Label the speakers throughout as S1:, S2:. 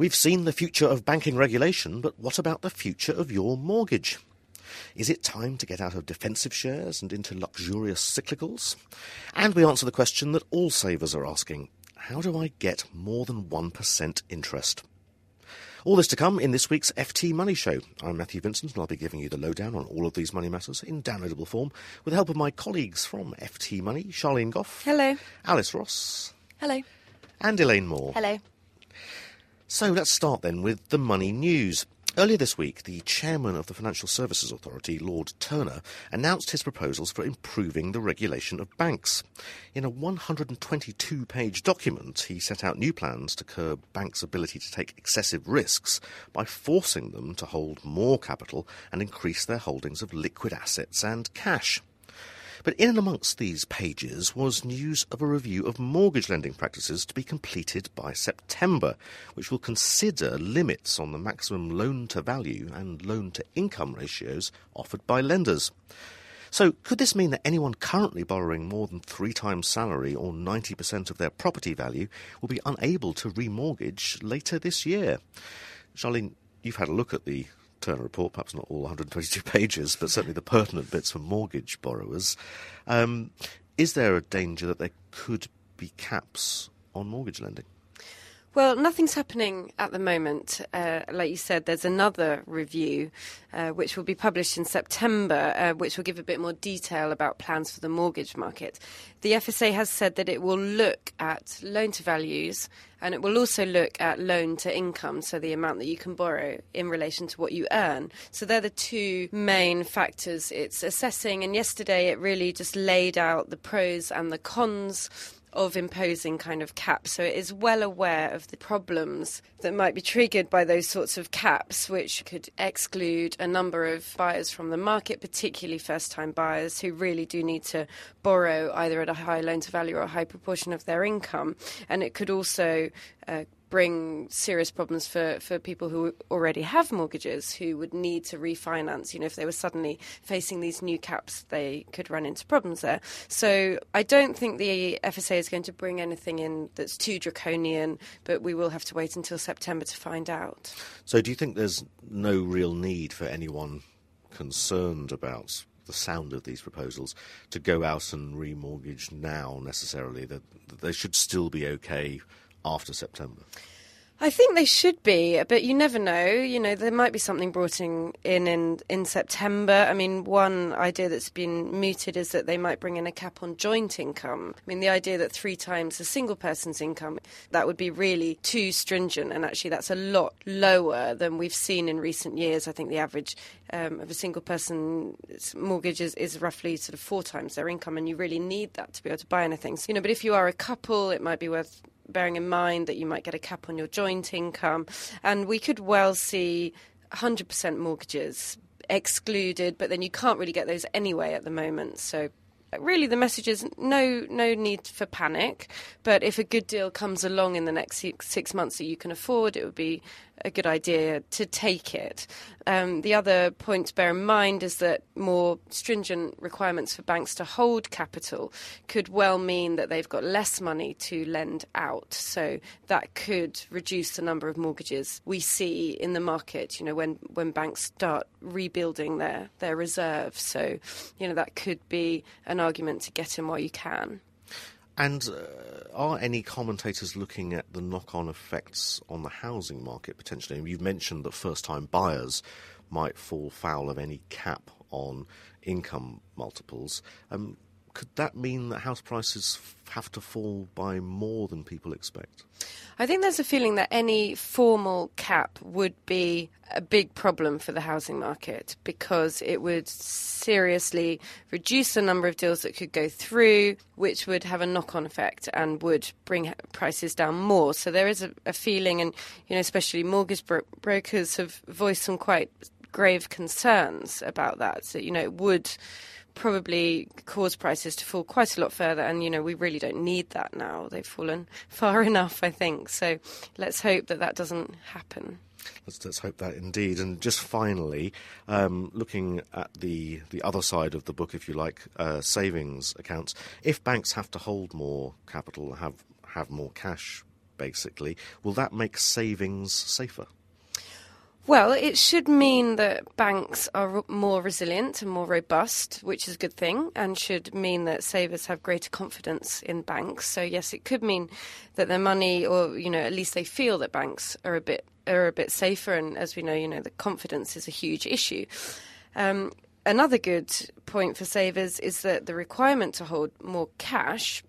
S1: We've seen the future of banking regulation, but what about the future of your mortgage? Is it time to get out of defensive shares and into luxurious cyclicals? And we answer the question that all savers are asking how do I get more than 1% interest? All this to come in this week's FT Money Show. I'm Matthew Vincent, and I'll be giving you the lowdown on all of these money matters in downloadable form with the help of my colleagues from FT Money, Charlene Goff.
S2: Hello.
S1: Alice Ross.
S2: Hello.
S1: And Elaine Moore.
S2: Hello.
S1: So let's start then with the money news. Earlier this week, the chairman of the Financial Services Authority, Lord Turner, announced his proposals for improving the regulation of banks. In a 122 page document, he set out new plans to curb banks' ability to take excessive risks by forcing them to hold more capital and increase their holdings of liquid assets and cash. But in and amongst these pages was news of a review of mortgage lending practices to be completed by September, which will consider limits on the maximum loan to value and loan to income ratios offered by lenders. So, could this mean that anyone currently borrowing more than three times salary or 90% of their property value will be unable to remortgage later this year? Charlene, you've had a look at the Turner report, perhaps not all 122 pages, but certainly the pertinent bits for mortgage borrowers. Um, is there a danger that there could be caps on mortgage lending?
S2: Well, nothing's happening at the moment. Uh, like you said, there's another review uh, which will be published in September, uh, which will give a bit more detail about plans for the mortgage market. The FSA has said that it will look at loan to values and it will also look at loan to income, so the amount that you can borrow in relation to what you earn. So they're the two main factors it's assessing. And yesterday it really just laid out the pros and the cons of imposing kind of caps. So it is well aware of the problems that might be triggered by those sorts of caps, which could exclude a number of buyers from the market, particularly first time buyers who really do need to borrow either at a high loan to value or a high proportion of their income. And it could also uh, bring serious problems for, for people who already have mortgages who would need to refinance. You know, if they were suddenly facing these new caps, they could run into problems there. So I don't think the FSA is going to bring anything in that's too draconian, but we will have to wait until September to find out.
S1: So do you think there's no real need for anyone concerned about the sound of these proposals to go out and remortgage now necessarily that, that they should still be okay after September?
S2: I think they should be, but you never know. You know, there might be something brought in, in in September. I mean, one idea that's been mooted is that they might bring in a cap on joint income. I mean, the idea that three times a single person's income that would be really too stringent, and actually that's a lot lower than we've seen in recent years. I think the average um, of a single person's mortgage is, is roughly sort of four times their income, and you really need that to be able to buy anything. So, you know, but if you are a couple, it might be worth bearing in mind that you might get a cap on your joint income. And we could well see 100% mortgages excluded, but then you can't really get those anyway at the moment. So uh, really the message is no no need for panic but if a good deal comes along in the next six months that you can afford it would be a good idea to take it. Um, the other point to bear in mind is that more stringent requirements for banks to hold capital could well mean that they've got less money to lend out. So that could reduce the number of mortgages we see in the market, you know, when, when banks start rebuilding their, their reserves. So, you know, that could be an argument to get in while you can.
S1: And uh, are any commentators looking at the knock on effects on the housing market potentially? You've mentioned that first time buyers might fall foul of any cap on income multiples. Um, could that mean that house prices have to fall by more than people expect?
S2: I think there's a feeling that any formal cap would be a big problem for the housing market because it would seriously reduce the number of deals that could go through, which would have a knock on effect and would bring prices down more. So there is a, a feeling, and you know, especially mortgage bro- brokers have voiced some quite grave concerns about that. So, you know, it would probably cause prices to fall quite a lot further. And, you know, we really don't need that now. They've fallen far enough, I think. So let's hope that that doesn't happen.
S1: Let's, let's hope that indeed. And just finally, um, looking at the, the other side of the book, if you like, uh, savings accounts, if banks have to hold more capital, have, have more cash, basically, will that make savings safer?
S2: Well, it should mean that banks are more resilient and more robust, which is a good thing, and should mean that savers have greater confidence in banks. So yes, it could mean that their money, or you know, at least they feel that banks are a bit are a bit safer. And as we know, you know, the confidence is a huge issue. Um, another good point for savers is that the requirement to hold more cash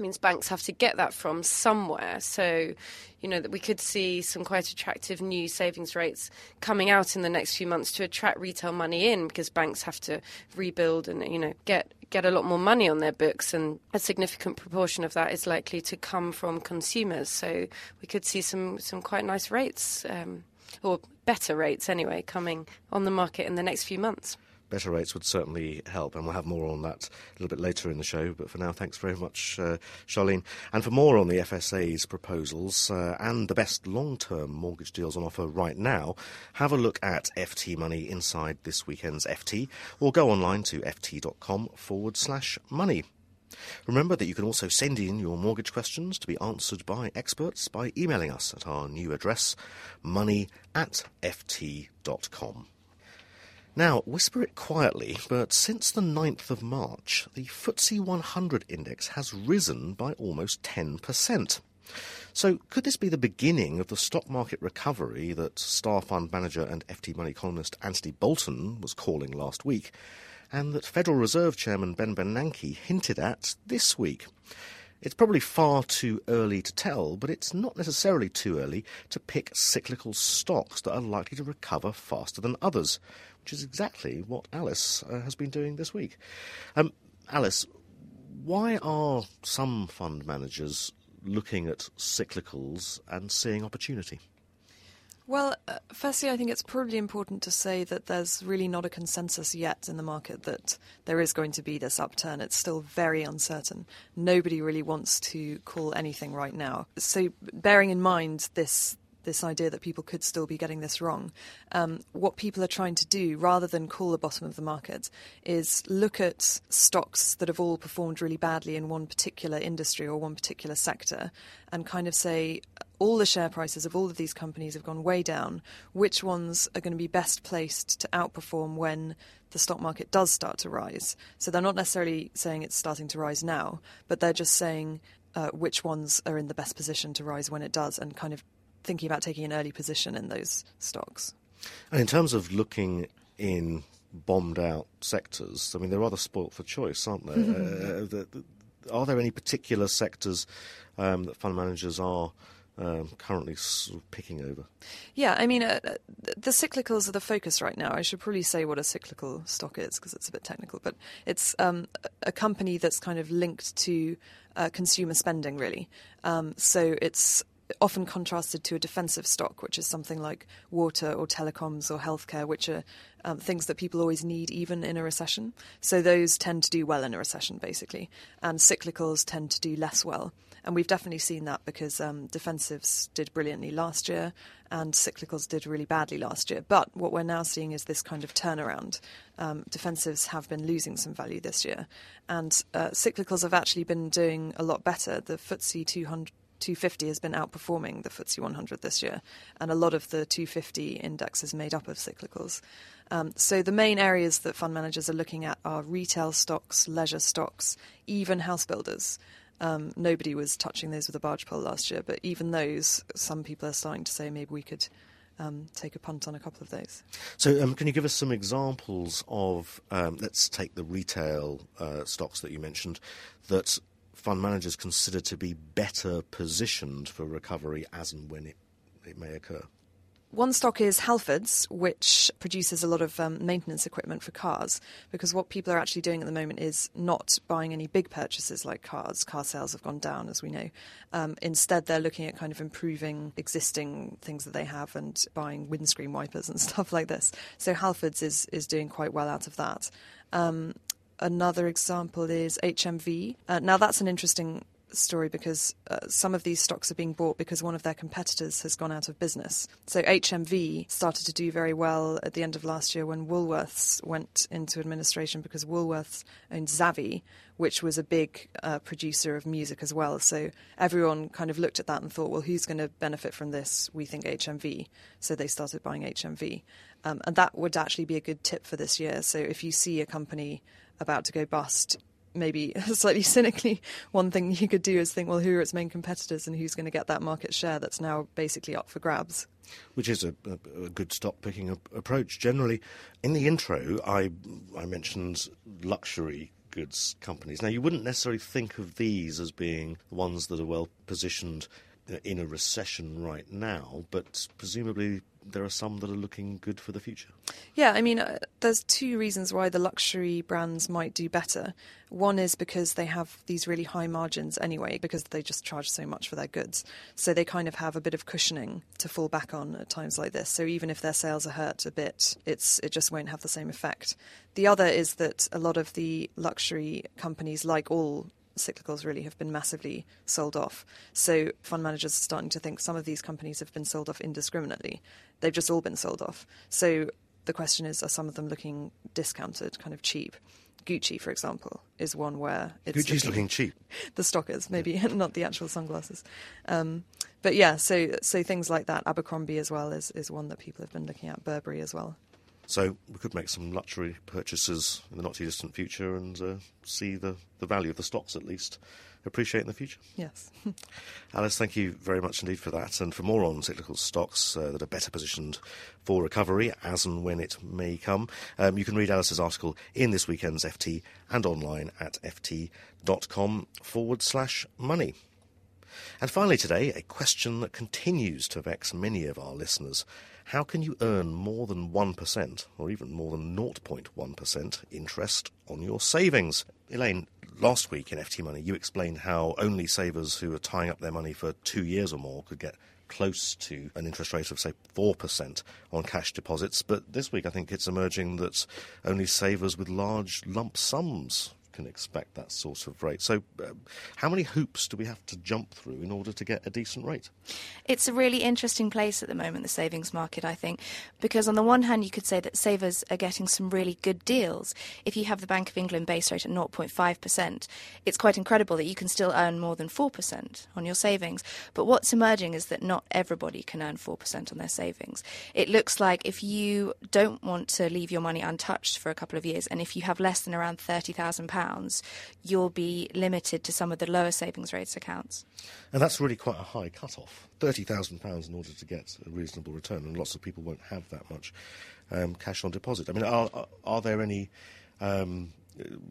S2: means banks have to get that from somewhere. So, you know, that we could see some quite attractive new savings rates coming out in the next few months to attract retail money in because banks have to rebuild and, you know, get get a lot more money on their books and a significant proportion of that is likely to come from consumers. So we could see some some quite nice rates um, or better rates anyway coming on the market in the next few months
S1: better rates would certainly help, and we'll have more on that a little bit later in the show. But for now, thanks very much, uh, Charlene. And for more on the FSA's proposals uh, and the best long term mortgage deals on offer right now, have a look at FT Money inside this weekend's FT, or go online to ft.com forward slash money. Remember that you can also send in your mortgage questions to be answered by experts by emailing us at our new address, money at ft.com. Now, whisper it quietly, but since the 9th of March, the FTSE 100 index has risen by almost 10%. So, could this be the beginning of the stock market recovery that Star Fund manager and FT Money columnist Anthony Bolton was calling last week, and that Federal Reserve Chairman Ben Bernanke hinted at this week? It's probably far too early to tell, but it's not necessarily too early to pick cyclical stocks that are likely to recover faster than others which is exactly what Alice uh, has been doing this week. Um, Alice, why are some fund managers looking at cyclicals and seeing opportunity?
S3: Well, uh, firstly, I think it's probably important to say that there's really not a consensus yet in the market that there is going to be this upturn. It's still very uncertain. Nobody really wants to call anything right now. So, bearing in mind this this idea that people could still be getting this wrong. Um, what people are trying to do, rather than call the bottom of the market, is look at stocks that have all performed really badly in one particular industry or one particular sector and kind of say, all the share prices of all of these companies have gone way down. Which ones are going to be best placed to outperform when the stock market does start to rise? So they're not necessarily saying it's starting to rise now, but they're just saying uh, which ones are in the best position to rise when it does and kind of thinking about taking an early position in those stocks.
S1: And in terms of looking in bombed out sectors, I mean, they're rather spoilt for choice, aren't they? uh, the, the, are there any particular sectors um, that fund managers are? Um, currently sort of picking over.
S3: Yeah, I mean, uh, the cyclicals are the focus right now. I should probably say what a cyclical stock is because it's a bit technical, but it's um, a company that's kind of linked to uh, consumer spending, really. Um, so it's often contrasted to a defensive stock, which is something like water or telecoms or healthcare, which are um, things that people always need even in a recession. So those tend to do well in a recession, basically, and cyclicals tend to do less well. And we've definitely seen that because um, defensives did brilliantly last year and cyclicals did really badly last year. But what we're now seeing is this kind of turnaround. Um, defensives have been losing some value this year, and uh, cyclicals have actually been doing a lot better. The FTSE 200 250 has been outperforming the FTSE 100 this year, and a lot of the 250 index is made up of cyclicals. Um, so the main areas that fund managers are looking at are retail stocks, leisure stocks, even house builders. Um, nobody was touching those with a barge pole last year, but even those, some people are starting to say maybe we could um, take a punt on a couple of those.
S1: So, um, can you give us some examples of, um, let's take the retail uh, stocks that you mentioned, that fund managers consider to be better positioned for recovery as and when it, it may occur?
S3: One stock is Halfords, which produces a lot of um, maintenance equipment for cars. Because what people are actually doing at the moment is not buying any big purchases like cars. Car sales have gone down, as we know. Um, instead, they're looking at kind of improving existing things that they have and buying windscreen wipers and stuff like this. So Halfords is is doing quite well out of that. Um, another example is HMV. Uh, now that's an interesting story because uh, some of these stocks are being bought because one of their competitors has gone out of business. So HMV started to do very well at the end of last year when Woolworths went into administration because Woolworths owned Zavvi, which was a big uh, producer of music as well. So everyone kind of looked at that and thought, well, who's going to benefit from this? We think HMV. So they started buying HMV. Um, and that would actually be a good tip for this year. So if you see a company about to go bust, maybe slightly cynically, one thing you could do is think, well, who are its main competitors and who's going to get that market share that's now basically up for grabs?
S1: Which is a, a, a good stock picking approach. Generally, in the intro, I, I mentioned luxury goods companies. Now, you wouldn't necessarily think of these as being the ones that are well positioned uh, in a recession right now, but presumably there are some that are looking good for the future.
S3: Yeah, I mean, uh, there's two reasons why the luxury brands might do better. One is because they have these really high margins anyway, because they just charge so much for their goods. So they kind of have a bit of cushioning to fall back on at times like this. So even if their sales are hurt a bit, it's it just won't have the same effect. The other is that a lot of the luxury companies, like all cyclicals really have been massively sold off. So fund managers are starting to think some of these companies have been sold off indiscriminately. They've just all been sold off. So the question is, are some of them looking discounted, kind of cheap? Gucci, for example, is one where
S1: it's Gucci's looking, looking cheap.
S3: The stockers, maybe yeah. not the actual sunglasses. Um, but yeah, so so things like that. Abercrombie as well is, is one that people have been looking at. Burberry as well.
S1: So we could make some luxury purchases in the not too distant future and uh, see the, the value of the stocks at least appreciate in the future.
S3: Yes.
S1: Alice, thank you very much indeed for that. And for more on cyclical stocks uh, that are better positioned for recovery as and when it may come, um, you can read Alice's article in this weekend's FT and online at ft.com forward slash money. And finally, today, a question that continues to vex many of our listeners. How can you earn more than 1% or even more than 0.1% interest on your savings? Elaine, last week in FT Money, you explained how only savers who are tying up their money for two years or more could get close to an interest rate of, say, 4% on cash deposits. But this week, I think it's emerging that only savers with large lump sums can expect that sort of rate. So, uh, how many hoops do we have to jump through in order to get a decent rate?
S4: It's a really interesting place at the moment, the savings market, I think, because on the one hand, you could say that savers are getting some really good deals. If you have the Bank of England base rate at 0.5%, it's quite incredible that you can still earn more than 4% on your savings. But what's emerging is that not everybody can earn 4% on their savings. It looks like if you don't want to leave your money untouched for a couple of years, and if you have less than around £30,000, pounds, you'll be limited to some of the lower savings rates accounts.
S1: And that's really quite a high cut-off. £30,000 in order to get a reasonable return, and lots of people won't have that much um, cash on deposit. I mean, are, are there any um,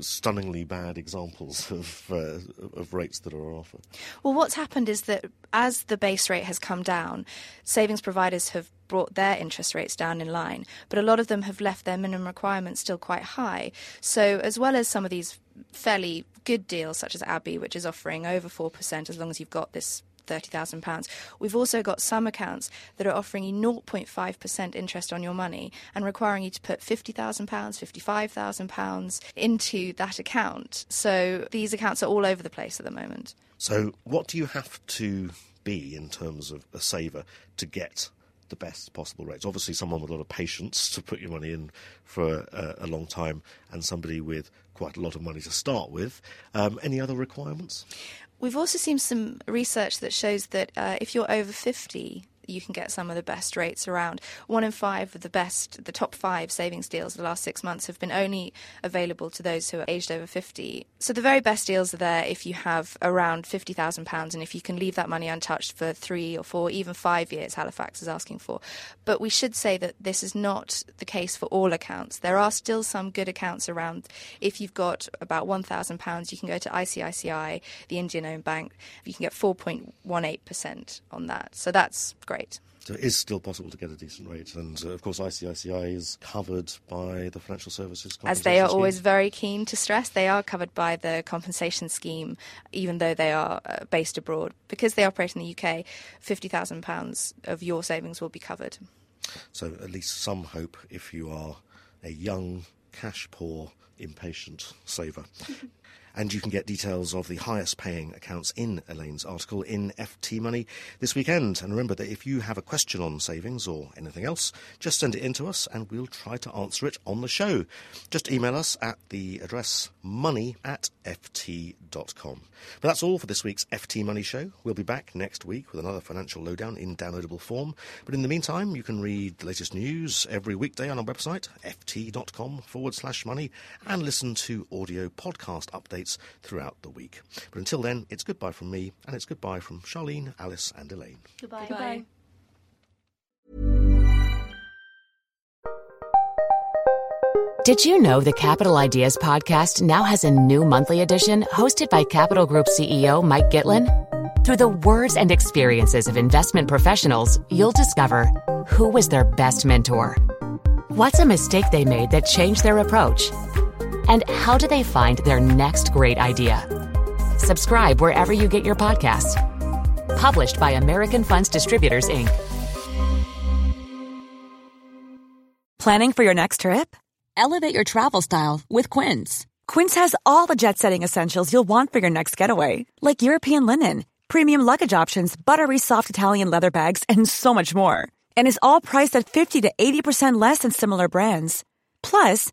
S1: stunningly bad examples of, uh, of rates that are offered.
S4: Well, what's happened is that as the base rate has come down, savings providers have brought their interest rates down in line, but a lot of them have left their minimum requirements still quite high. So, as well as some of these fairly good deals, such as Abbey, which is offering over 4% as long as you've got this £30,000. We've also got some accounts that are offering you 0.5% interest on your money and requiring you to put £50,000, £55,000 into that account. So these accounts are all over the place at the moment.
S1: So, what do you have to be in terms of a saver to get the best possible rates. Obviously, someone with a lot of patience to put your money in for a, a long time, and somebody with quite a lot of money to start with. Um, any other requirements?
S4: We've also seen some research that shows that uh, if you're over 50, you can get some of the best rates around. One in five of the best, the top five savings deals the last six months have been only available to those who are aged over 50. So the very best deals are there if you have around £50,000 and if you can leave that money untouched for three or four, even five years, Halifax is asking for. But we should say that this is not the case for all accounts. There are still some good accounts around. If you've got about £1,000, you can go to ICICI, the Indian owned bank. You can get 4.18% on that. So that's great.
S1: So it is still possible to get a decent rate, and uh, of course ICICI is covered by the financial services.
S4: As they are
S1: scheme.
S4: always very keen to stress, they are covered by the compensation scheme, even though they are uh, based abroad. Because they operate in the UK, fifty thousand pounds of your savings will be covered.
S1: So at least some hope if you are a young, cash poor, impatient saver. And you can get details of the highest paying accounts in Elaine's article in FT Money this weekend. And remember that if you have a question on savings or anything else, just send it in to us and we'll try to answer it on the show. Just email us at the address money at ft.com. But that's all for this week's FT Money Show. We'll be back next week with another financial lowdown in downloadable form. But in the meantime, you can read the latest news every weekday on our website, ft.com forward slash money, and listen to audio podcast updates throughout the week. But until then, it's goodbye from me, and it's goodbye from Charlene, Alice, and Elaine.
S4: Goodbye.
S3: Goodbye.
S5: Did you know the Capital Ideas podcast now has a new monthly edition hosted by Capital Group CEO Mike Gitlin? Through the words and experiences of investment professionals, you'll discover who was their best mentor, what's a mistake they made that changed their approach, and how do they find their next great idea. Subscribe wherever you get your podcasts. Published by American Funds Distributors, Inc.
S6: Planning for your next trip? Elevate your travel style with Quince. Quince has all the jet setting essentials you'll want for your next getaway, like European linen, premium luggage options, buttery soft Italian leather bags, and so much more. And is all priced at 50 to 80% less than similar brands. Plus,